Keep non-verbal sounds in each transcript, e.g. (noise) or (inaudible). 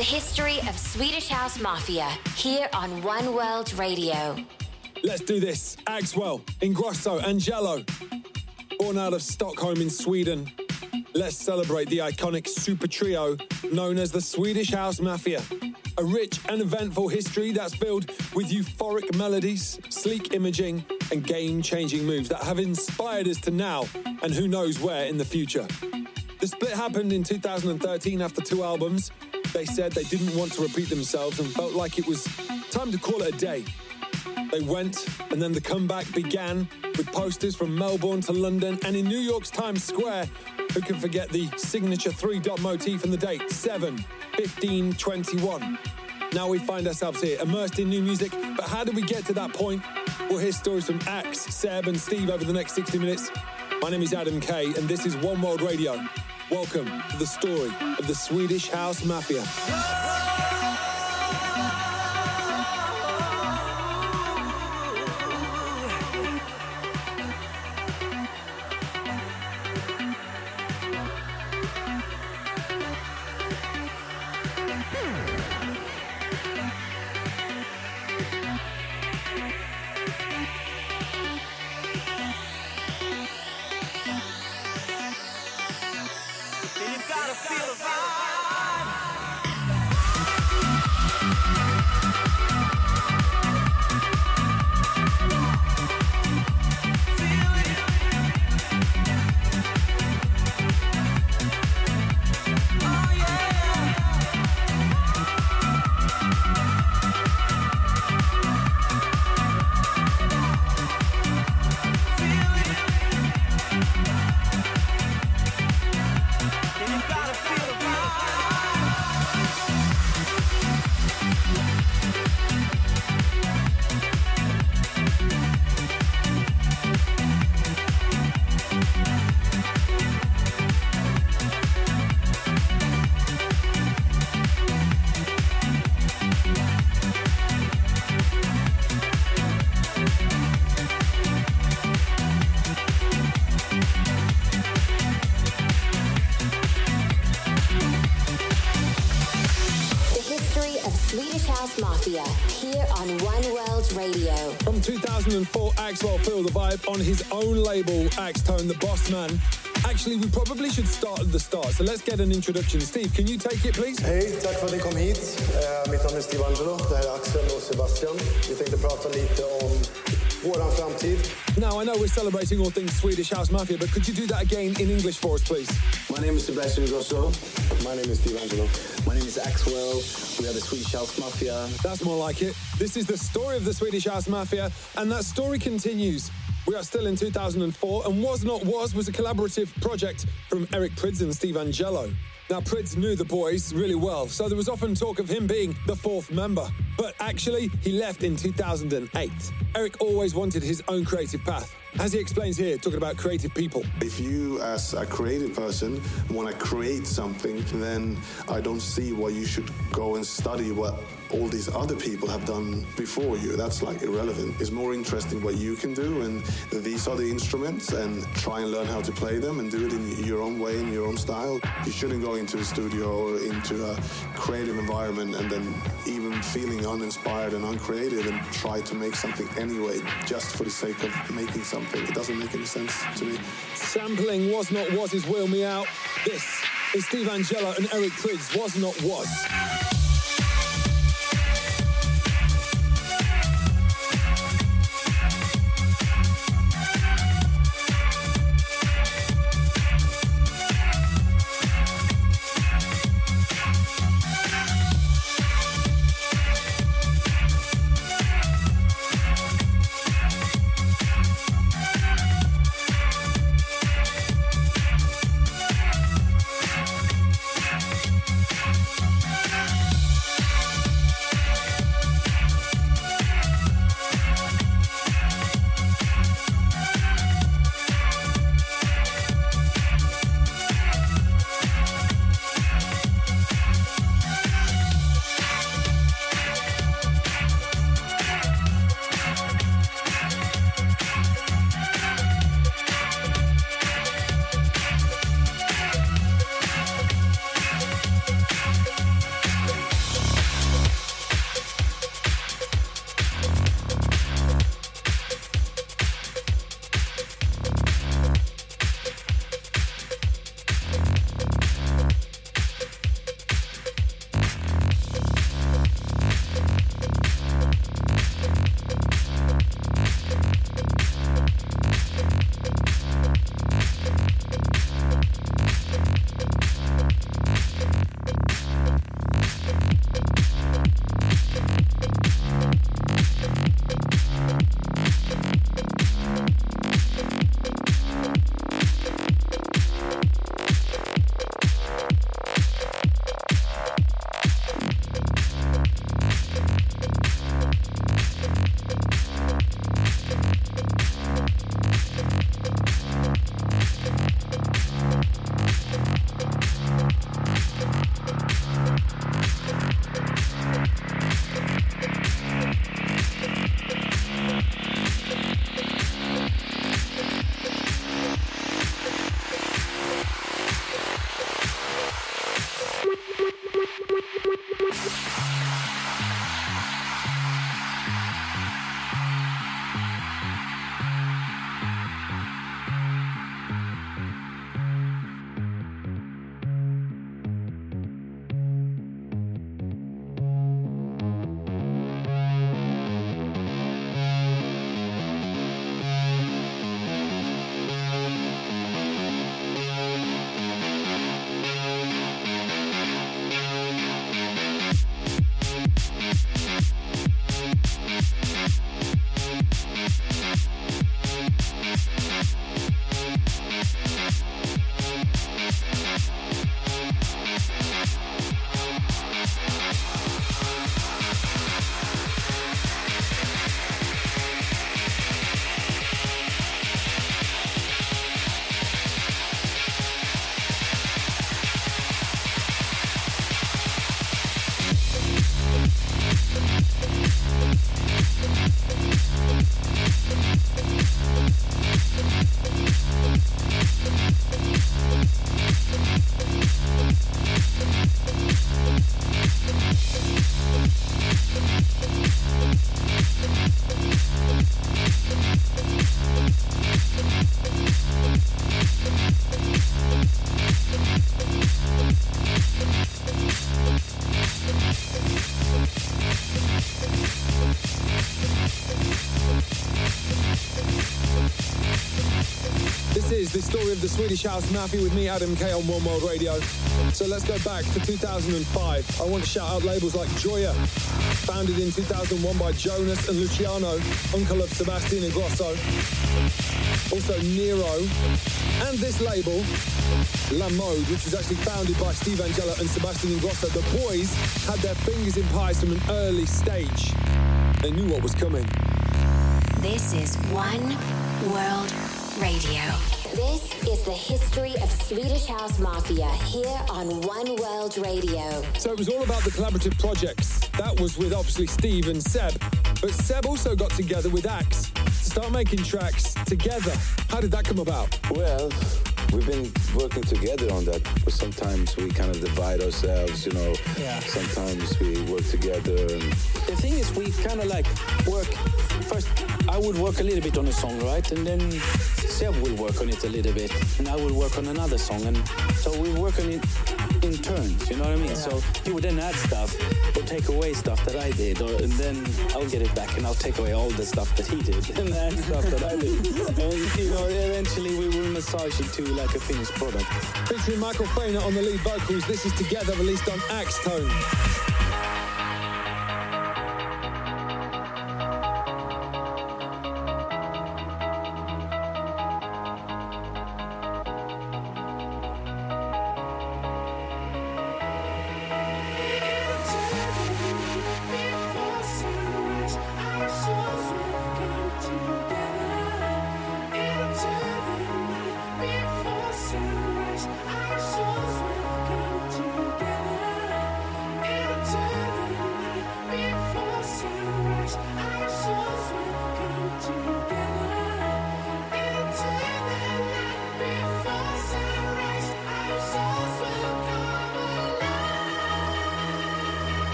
The history of Swedish House Mafia here on One World Radio. Let's do this. Axwell, Ingrosso, Angello. Born out of Stockholm in Sweden. Let's celebrate the iconic super trio known as the Swedish House Mafia. A rich and eventful history that's filled with euphoric melodies, sleek imaging, and game changing moves that have inspired us to now and who knows where in the future. The split happened in 2013 after two albums. They said they didn't want to repeat themselves and felt like it was time to call it a day. They went, and then the comeback began with posters from Melbourne to London and in New York's Times Square. Who can forget the signature three dot motif and the date 7, 15, 21? Now we find ourselves here, immersed in new music, but how did we get to that point? We'll hear stories from Axe, Seb, and Steve over the next 60 minutes. My name is Adam Kay, and this is One World Radio. Welcome to the story of the Swedish House Mafia. 2004, Axwell filled the vibe on his own label, Axtone, the boss man. Actually, we probably should start at the start, so let's get an introduction. Steve, can you take it, please? Hej, tack för att ni kom hit. Eh, mitt namn är Steve Angello. Det här är Axel och Sebastian. Vi tänkte prata lite om våran framtid. Now, I know we're celebrating all things Swedish House Mafia, but could you do that again in English for us, please? My name is Sebastian Ingrosso. My name is Steve Angello. Is Axwell. We are the Swedish House Mafia. That's more like it. This is the story of the Swedish House Mafia, and that story continues. We are still in 2004, and Woz Not Woz was a collaborative project from Eric Prydz and Steve Angello. Now, Prydz knew the boys really well, so there was often talk of him being the fourth member. But actually, he left in 2008. Eric always wanted his own creative path. As he explains here, talking about creative people. If you, as a creative person, want to create something, then I don't see why you should go and study what all these other people have done before you. That's like irrelevant. It's more interesting what you can do, and these are the instruments, and try and learn how to play them and do it in your own way, in your own style. You shouldn't go into a studio or into a creative environment and then even feeling uninspired and uncreative and try to make something anyway just for the sake of making something. It doesn't make any sense to me. Sampling Was Not Was is Wheel Me Out. This is Steve Angello and Eric Prydz, Woz Not Woz. Swedish House Mafia with me, Adam K on One World Radio. So let's go back to 2005. I want to shout out labels like Joya, founded in 2001 by Jonas and Luciano, uncle of Sebastian Ingrosso. Also Nero, and this label, La Mode, which was actually founded by Steve Angello and Sebastian Ingrosso. The boys had their fingers in pies from an early stage. They knew what was coming. This is One World Radio. This is the history of Swedish House Mafia here on One World Radio. So it was all about the collaborative projects. That was with obviously Steve and Seb. But Seb also got together with Axe to start making tracks together. How did that come about? Well, we've been working together on that, but sometimes we kind of divide ourselves, you know. Yeah. Sometimes we work together. And The thing is, we kind of like work. First, I would work a little bit on a song, right? And then Seb will work on it a little bit, and I will work on another song. And so we work on it in turns, you know what I mean? So he would then add stuff or take away stuff that I did, or, and then I'll get it back and I'll take away all the stuff that he did (laughs) and add stuff that I did. (laughs) And, you know, eventually we will massage it to like a finished product. Featuring Michael Feiner on the lead vocals, this is Together, released on Axtone.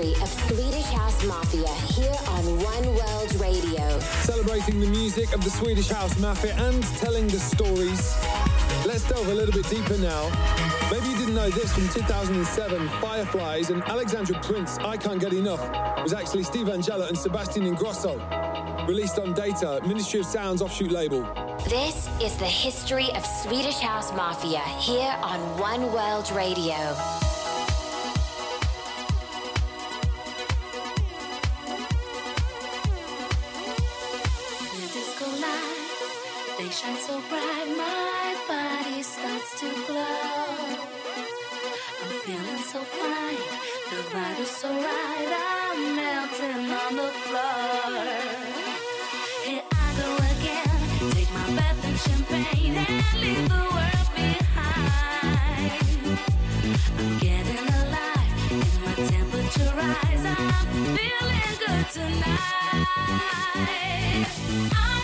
History of Swedish House Mafia here on One World Radio. Celebrating the music of the Swedish House Mafia and telling the stories. Let's delve a little bit deeper now. Maybe you didn't know this from 2007, Fireflies and Alexandra Prince, I Can't Get Enough, was actually Steve Angello and Sebastian Ingrosso. Released on Data, Ministry of Sound's offshoot label. This is the history of Swedish House Mafia here on One World Radio. So right, I'm melting on the floor. Here I go again, take my bath in champagne and leave the world behind. I'm getting alive, and my temperature I'm feeling good tonight. I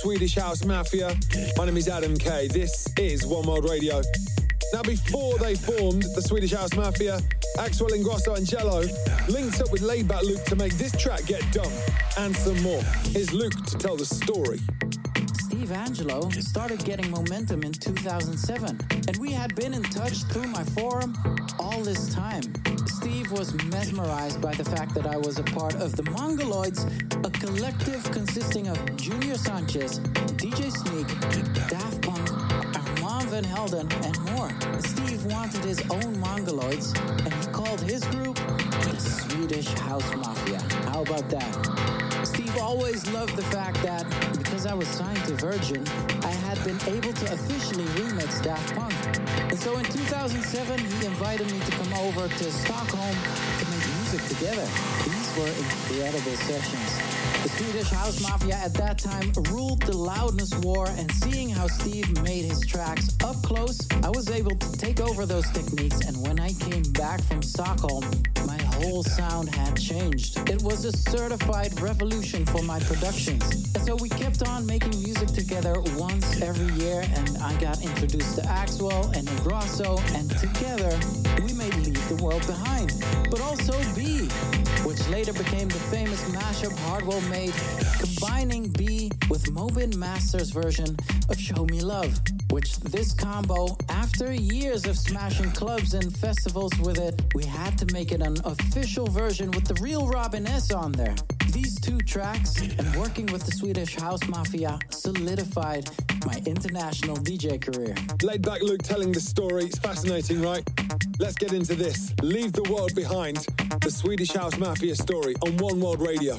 Swedish House Mafia. My name is Adam Kay. This is One World Radio. Now, before they formed the Swedish House Mafia, Axwell Ingrosso and Jello linked up with Laidback Luke to make this track Get Dumb and some more. Here's Luke to tell the story. Steve Angello started getting momentum in 2007, and we had been in touch through my forum all this time. Steve was mesmerized by the fact that I was a part of the Mongoloids, a collective consisting of Junior Sanchez, DJ Sneak, Daft Punk, Armand Van Helden, and more. Steve wanted his own Mongoloids, and he called his group the Swedish House Mafia. How about that? Steve always loved the fact that, because I was signed to Virgin, I had been able to officially remix Daft Punk. And so in 2007, he invited me to come over to Stockholm to make music together. These were incredible sessions. The Swedish House Mafia at that time ruled the loudness war, and seeing how Steve made his tracks up close, I was able to take over those techniques. And when I came back from Stockholm, my whole sound had changed. It was a certified revolution for my productions. And so we kept on making music together once every year, and I got introduced to Axwell and Ingrosso, and together we made Leave the World Behind, but also Be, which later became the famous mashup Hardwell made, combining B with Mobin Master's version of Show Me Love, which this combo, after years of smashing clubs and festivals with it, we had to make it an official version with the real Robin S on there. These two tracks and working with the Swedish House Mafia solidified my international DJ career. Laidback Luke telling the story. It's fascinating, right? Let's get into this. Leave the world behind. The Swedish House Mafia story on One World Radio.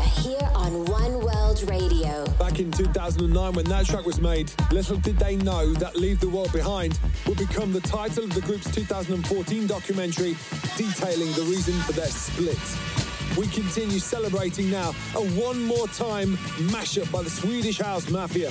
Here on One World Radio. Back in 2009, when that track was made, little did they know that Leave the World Behind would become the title of the group's 2014 documentary detailing the reason for their split. We continue celebrating now a one more time mashup by the Swedish House Mafia.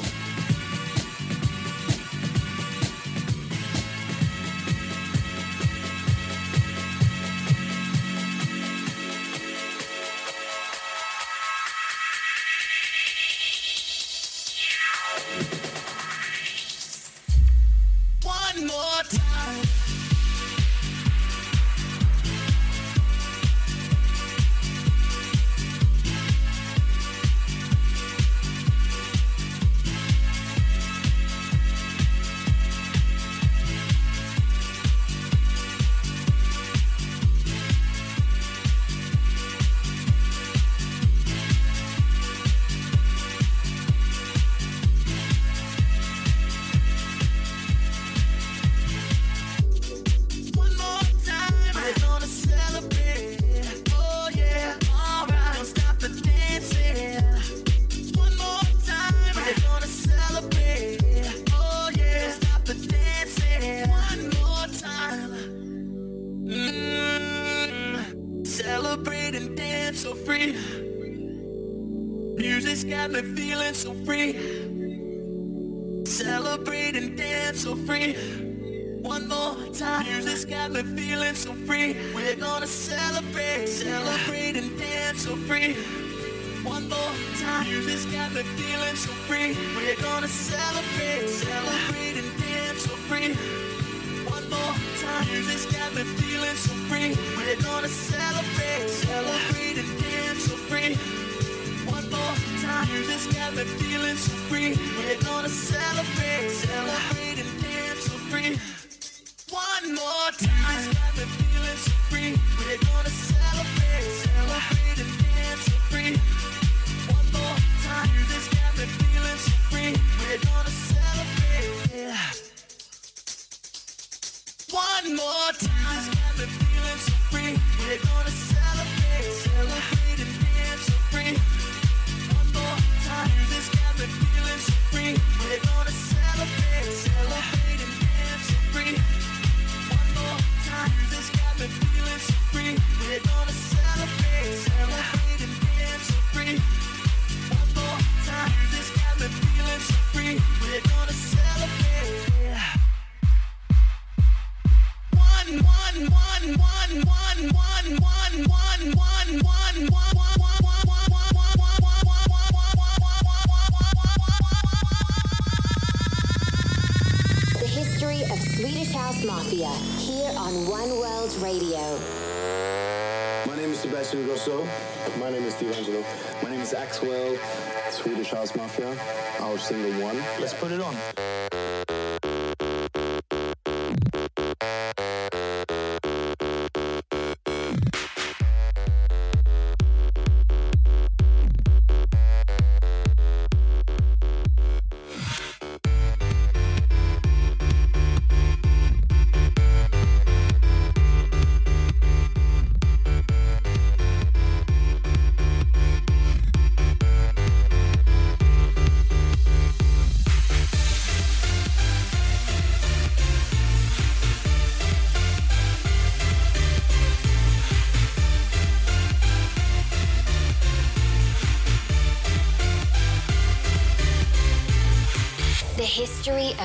single one. Let's put it on.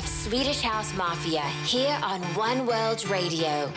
Swedish House Mafia here on One World Radio.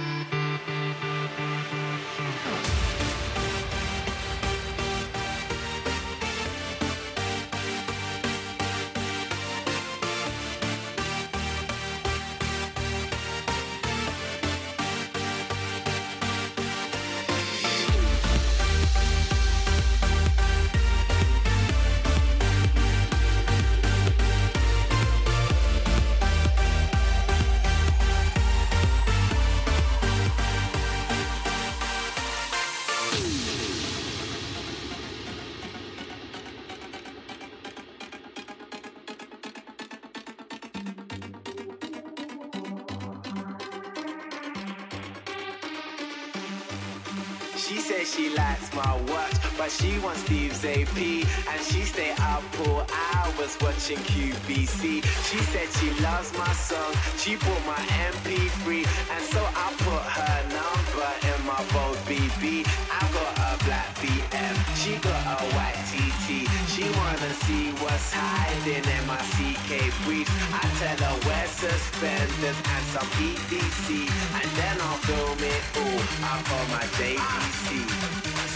She said she loves my song, she bought my MP3. And so I put her number in my Bold BB. I got a black BM, she got a white TT. She wanna see what's hiding in my CK brief. I tell her wear suspenders and some EDC. And then I'll film it all up on my JVC.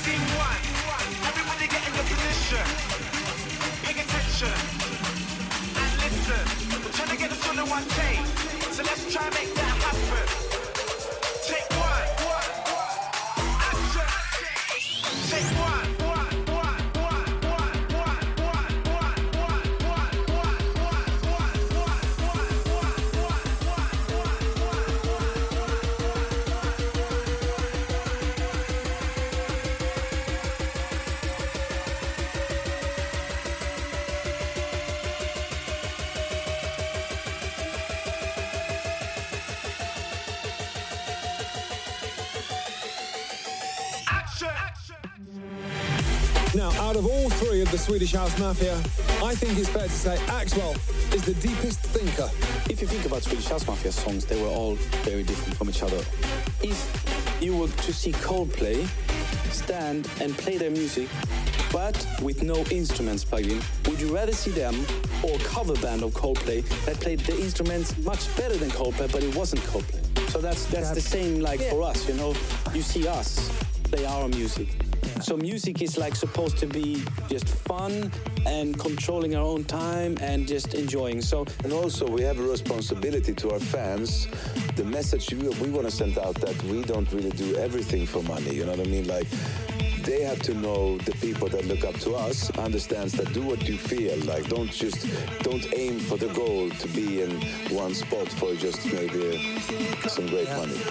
Scene one, everybody get in your position. One take, so let's try and make that Now, out of all three of the Swedish House Mafia, I think it's fair to say Axwell is the deepest thinker. If you think about Swedish House Mafia songs, they were all very different from each other. If you were to see Coldplay stand and play their music, but with no instruments plugged in, would you rather see them or a cover band of Coldplay that played the instruments much better than Coldplay, but it wasn't Coldplay? So that's that's the same like for us, you know. You see us play our music. So music is like supposed to be just fun and controlling our own time and just enjoying. So And also, we have a responsibility to our fans. The message we, we want to send out that we don't really do everything for money. You know what I mean? Like, they have to know the people that look up to us understands that do what you feel. Like, don't just don't aim for the goal to be in one spot for just maybe some great money. (laughs)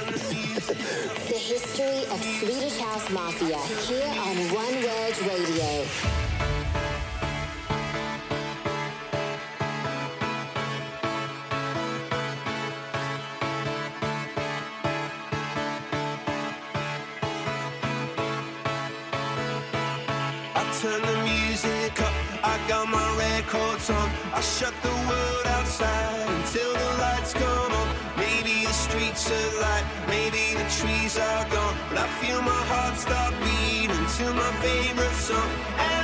The history of Swedish House Mafia here on One World Radio. Are light, maybe the trees are gone. But I feel my heart start beating to my favorite song.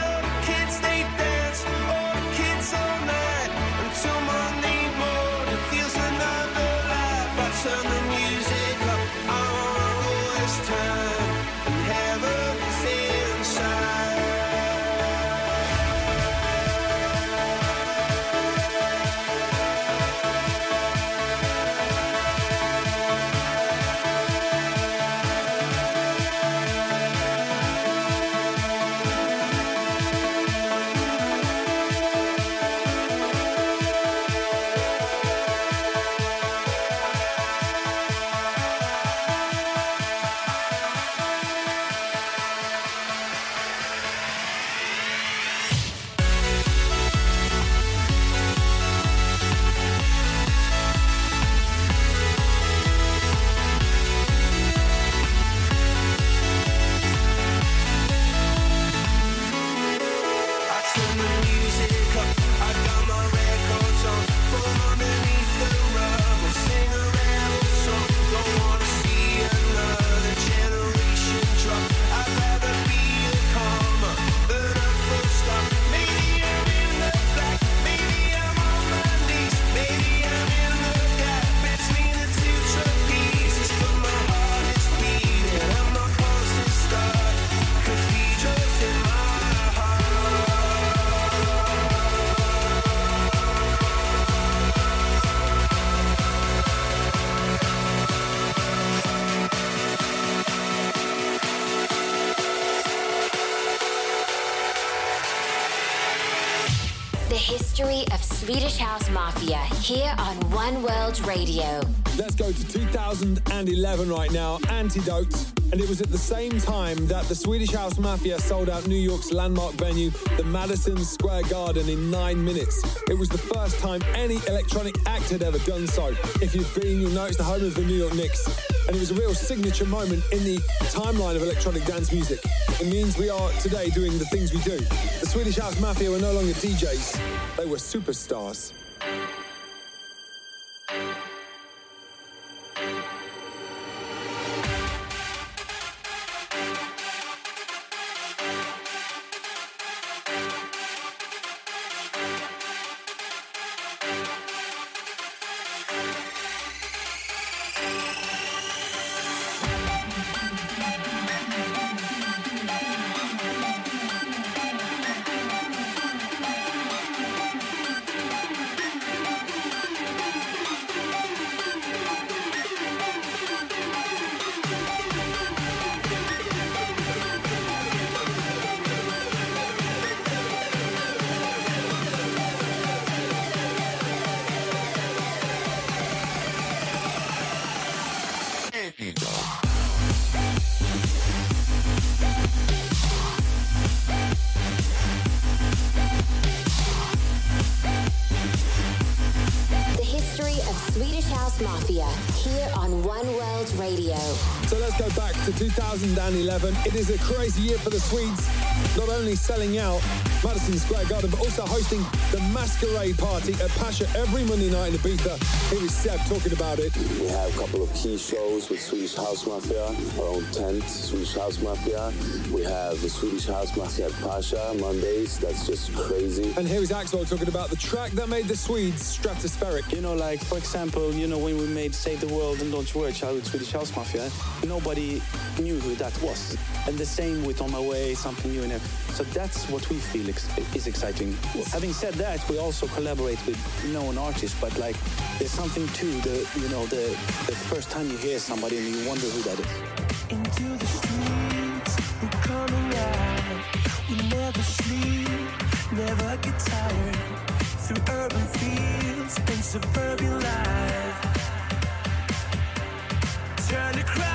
The history of Swedish House Mafia here on One World Radio. Let's go to 2011 right now, Antidote. And it was at the same time that the Swedish House Mafia sold out New York's landmark venue, the Madison Square Garden, in nine minutes. It was the first time any electronic act had ever done so. If you've been, you'll know it's the home of the New York Knicks. And it was a real signature moment in the timeline of electronic dance music. It means we are today doing the things we do. The Swedish House Mafia were no longer DJs, they were superstars. 2011. It is a crazy year for the Swedes, not only selling out Madison Square Garden, but also hosting the Masquerade Party at Pacha every Monday night in Ibiza. Here is Seb talking about it. We have a couple of key shows with Swedish House Mafia, our own tent, Swedish House Mafia. We have the Swedish House Mafia at Pacha Mondays. That's just crazy. And here is Axwell talking about the track that made the Swedes stratospheric. You know, like, for example, you know, when we made Save the World and Don't You Worry Child with Swedish House Mafia, nobody knew who that was. And the same with On My Way, something new. And so that's what we feel ex- is exciting. Having said that, we also collaborate with known artists, but like there's something to the, you know, the, the first time you hear somebody and you wonder who that is. Into the streets, we're coming out. We never sleep, never get tired. Through urban fields and suburban life. Turn the crowd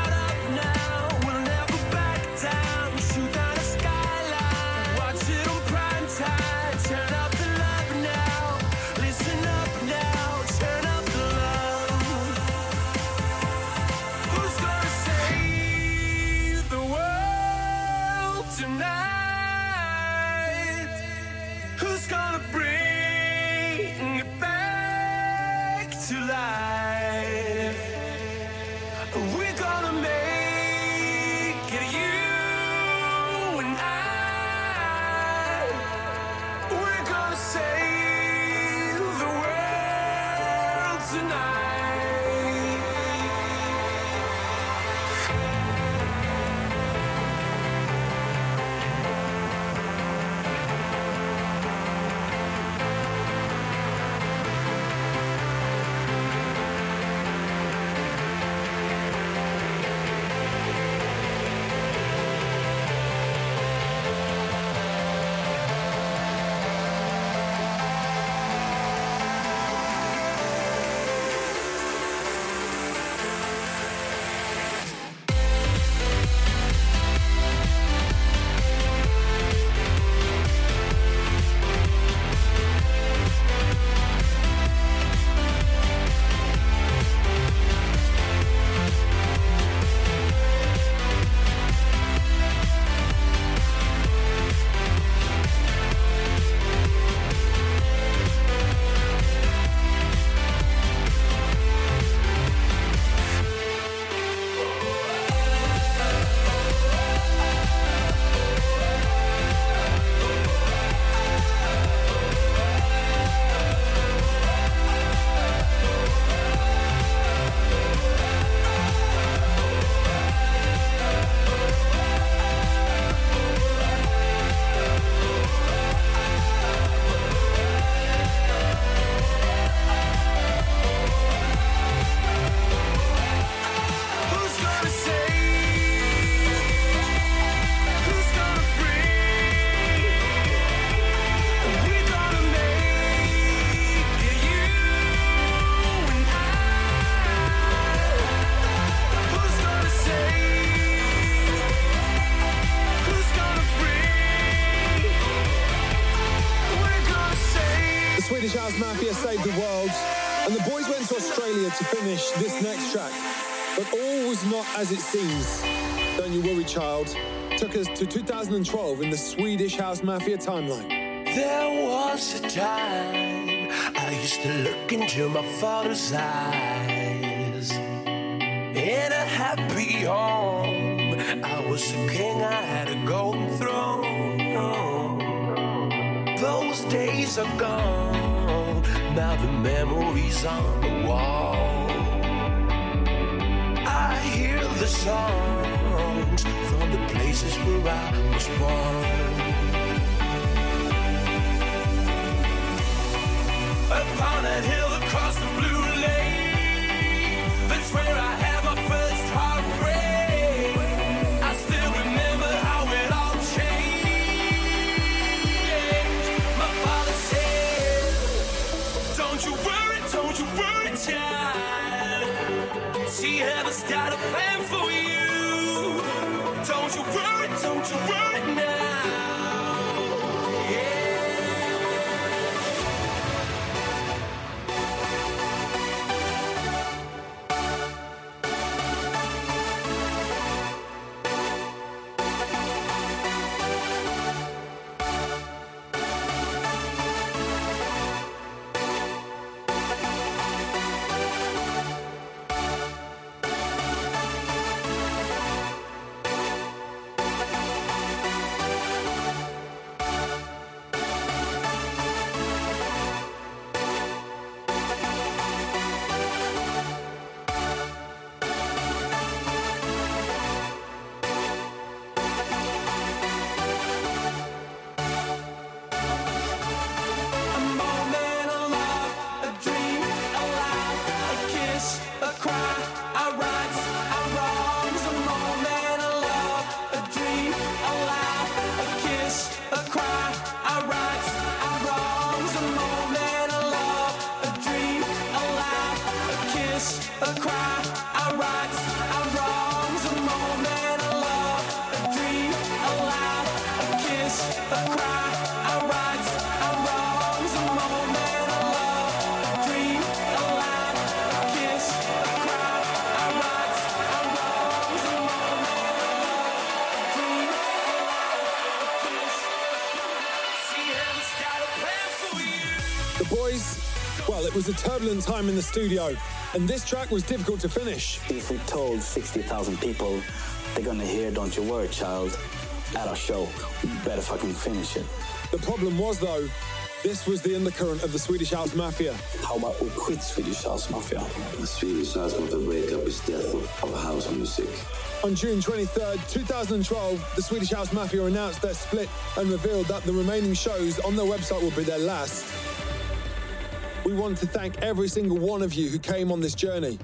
Was not as it seems. Don't you worry, child. Took us to 2012 in the Swedish House Mafia timeline. There was a time I used to look into my father's eyes. In a happy home, I was a king, I had a golden throne. Those days are gone, now the memories on the wall. The songs from the places where I was born. Upon that hill across the blue lake, that's where I Heaven's got a plan for you. Don't you worry, don't you worry now. Was a turbulent time in the studio, and this track was difficult to finish. If we told 60,000 people they're gonna hear Don't You Worry Child at our show, we better fucking finish it. The problem was, though, this was the undercurrent of the Swedish House Mafia. How about we quit Swedish House Mafia? The Swedish House Mafia breakup is death of, of house music. On June 23rd, 2012, the Swedish House Mafia announced their split and revealed that the remaining shows on their website will be their last. We want to thank every single one of you who came on this journey.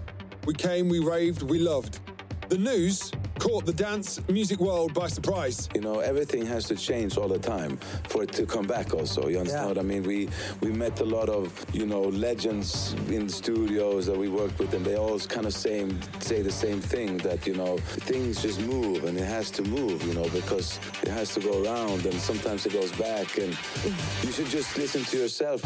We came, we raved, we loved. The news caught the dance music world by surprise. You know, everything has to change all the time for it to come back also. You understand Yeah. what I mean? We we met a lot of, you know, legends in studios that we worked with and they all kind of same say the same thing that, you know, things just move and it has to move, you know, because it has to go around and sometimes it goes back and you should just listen to yourself.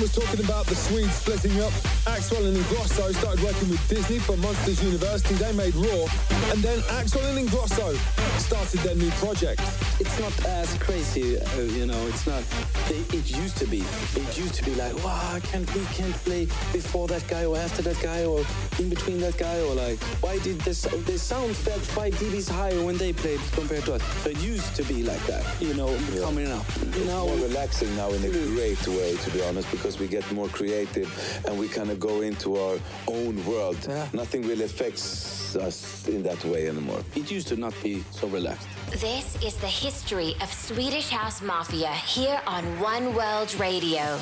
Was talking about the Swedes splitting up, Axwell and Ingrosso started working with Disney for Monsters University. They made Raw, and then Axwell and Ingrosso started their new project. It's not as crazy, uh, you know. It's not. It, it, used to be. It used to be like, wow, can't, we can't play before that guy or after that guy or in between that guy or like, why did this? The sound felt five dBs higher when they played compared to us. So it used to be like that, you know, yeah. coming up. It's now, more relaxing now in a great way, to be honest, because we get more creative and we kind of go into our own world. Yeah. Nothing really affects us in that way anymore. It used to not be so relaxed. This is the history of Swedish House Mafia here on One World Radio.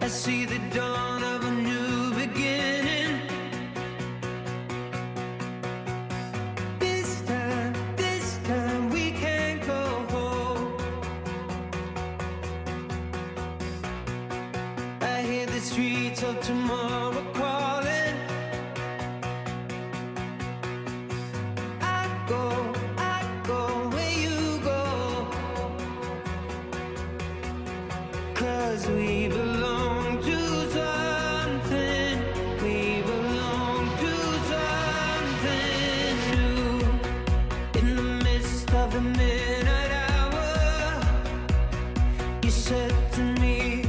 I see the dawn you said to me,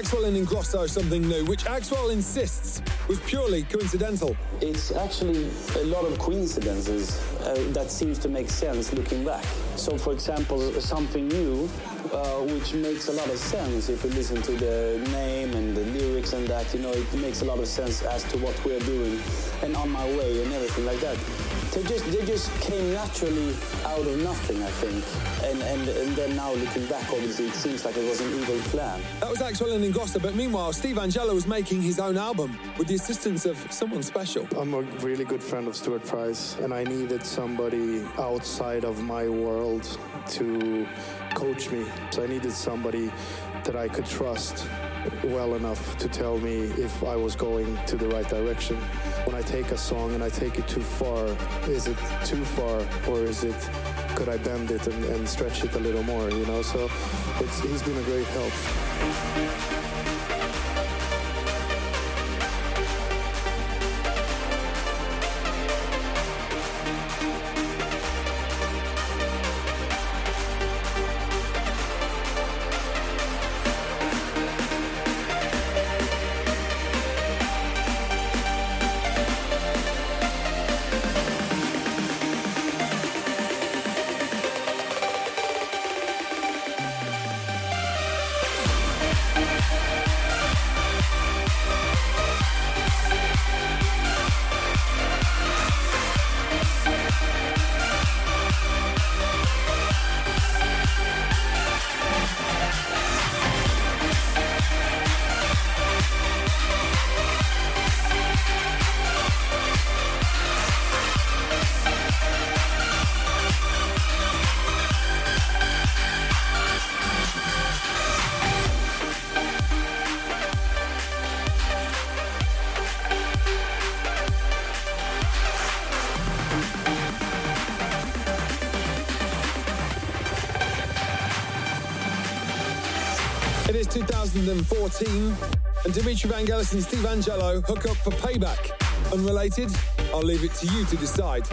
Axwell and Ingrosso something new, which Axwell insists was purely coincidental. It's actually a lot of coincidences uh, that seems to make sense looking back. So, for example, something new, uh, which makes a lot of sense if you listen to the name and the lyrics and that, you know, it makes a lot of sense as to what we're doing and on my way and everything like that. They just they just came naturally out of nothing, I think. And and, and then now looking back, obviously, it seems like it was an evil plan. That was Axwell and Ingrosso, but meanwhile, Steve Angello was making his own album with the assistance of someone special. I'm a really good friend of Stuart Price, and I needed somebody outside of my world to coach me. So I needed somebody that I could trust well enough to tell me if I was going to the right direction. When I take a song and I take it too far, is it too far or is it could I bend it and, and stretch it a little more, you know? So it's, he's been a great help. It is 2014, and Dimitri Vangelis and Steve Angello hook up for payback. Unrelated? I'll leave it to you to decide.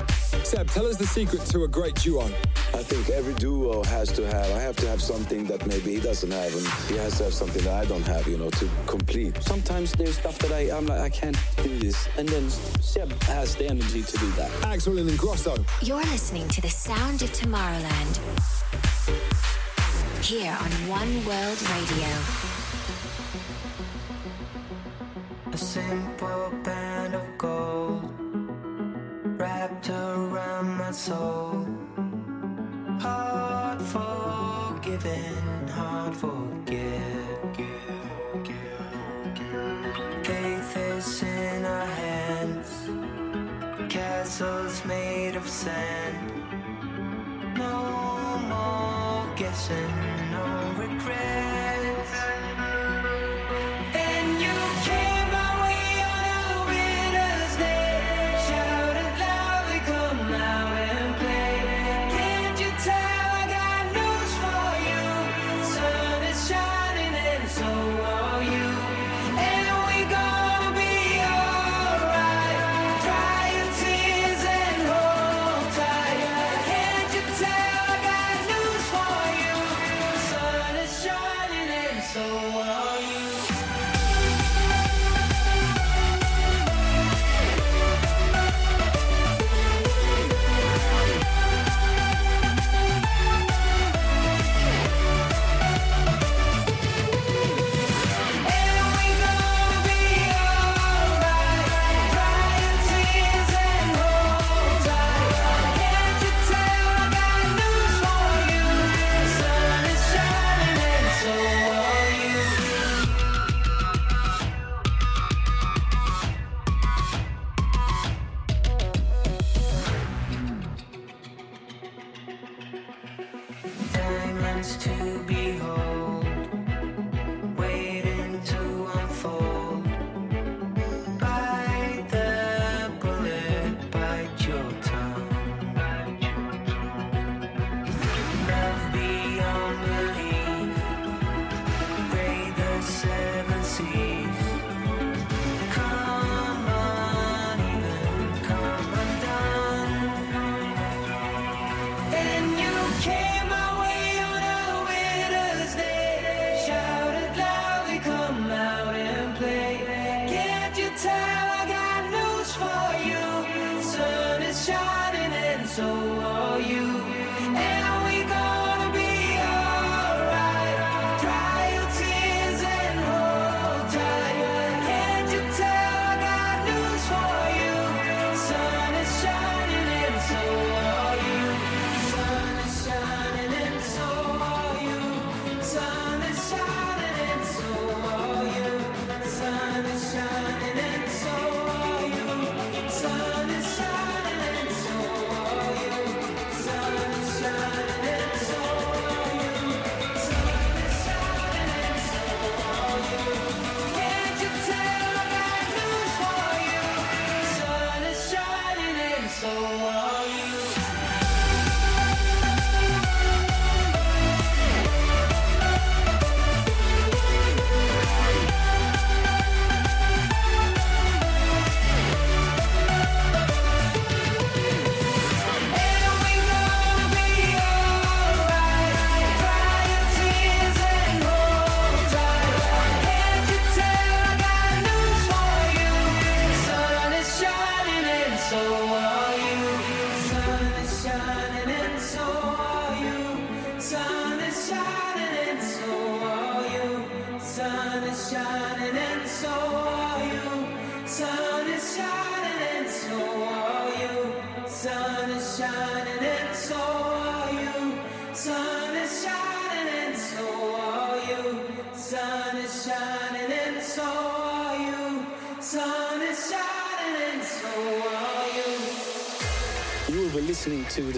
Seb, tell us the secret to a great duo. I think every duo has to have, I have to have something that maybe he doesn't have, and he has to have something that I don't have, you know, to complete. Sometimes there's stuff that I, I'm like, I can't do this. And then Seb has the energy to do that. Axwell and Ingrosso. You're listening to the sound of Tomorrowland here on One World Radio. A simple band of gold wrapped around my soul. Hard forgiven, hard forget. Faith is in our hands, castles made of sand. No more and no regrets.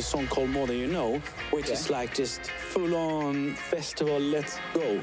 song called More Than You Know, which yeah. is like just full on festival, let's go.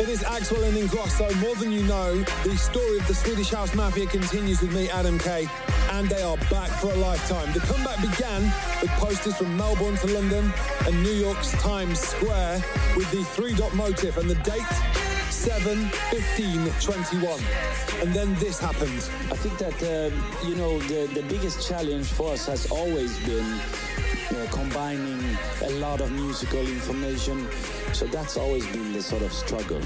It is Axwell and Ingrosso. More than you know, the story of the Swedish House Mafia continues with me, Adam Kay, and they are back for a lifetime. The comeback began with posters from Melbourne to London and New York's Times Square with the three dot motif and the date 7 15 21. And then this happened. I think that um, you know the the biggest challenge for us has always been uh, combining a lot of musical information. So that's always been the sort of struggle,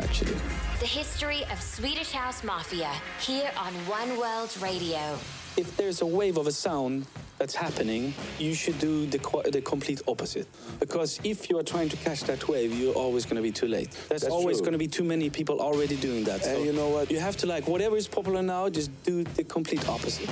actually. The history of Swedish House Mafia here on One World Radio. If there's a wave of a sound that's happening, you should do the, qu- the complete opposite. Because if you are trying to catch that wave, you're always going to be too late. There's That's always going to be too many people already doing that. And you know what? You have to like whatever is popular now, just do the complete opposite.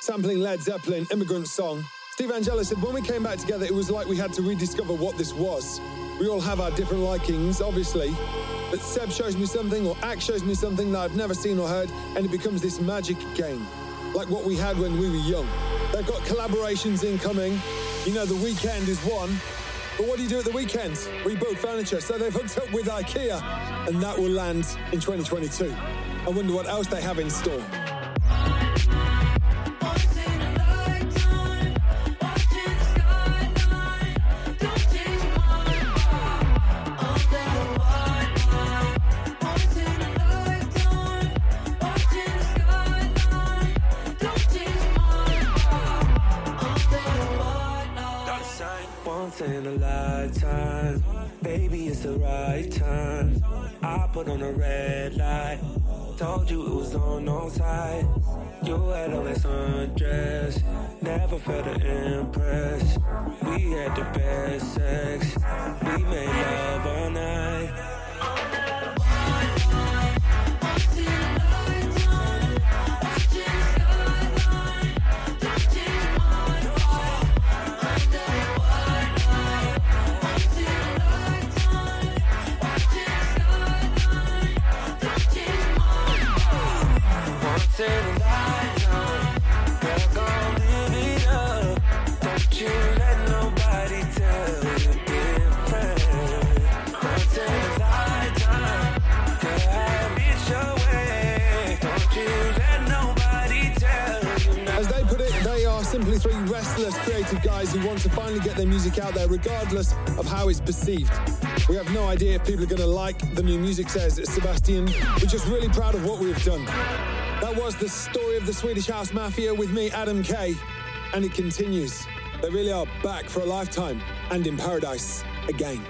Sampling Led Zeppelin, Immigrant Song. Steve Angello said, when we came back together, it was like we had to rediscover what this was. We all have our different likings, obviously, but Seb shows me something or Axe shows me something that I've never seen or heard, and it becomes this magic game, like what we had when we were young. They've got collaborations incoming. You know, The Weeknd is one. But what do you do at the weekends? We build furniture, so they've hooked up with IKEA, and that will land in 2022. I wonder what else they have in store. Told you it was on no side. You had on that sundress. Never felt to impress. We had the best sex. We made love simply three restless, creative guys who want to finally get their music out there, regardless of how it's perceived. We have no idea if people are going to like the new music, says Sebastian. We're just really proud of what we've done. That was the story of the Swedish House Mafia with me, Adam Kay, and it continues. They really are back for a lifetime and in paradise again.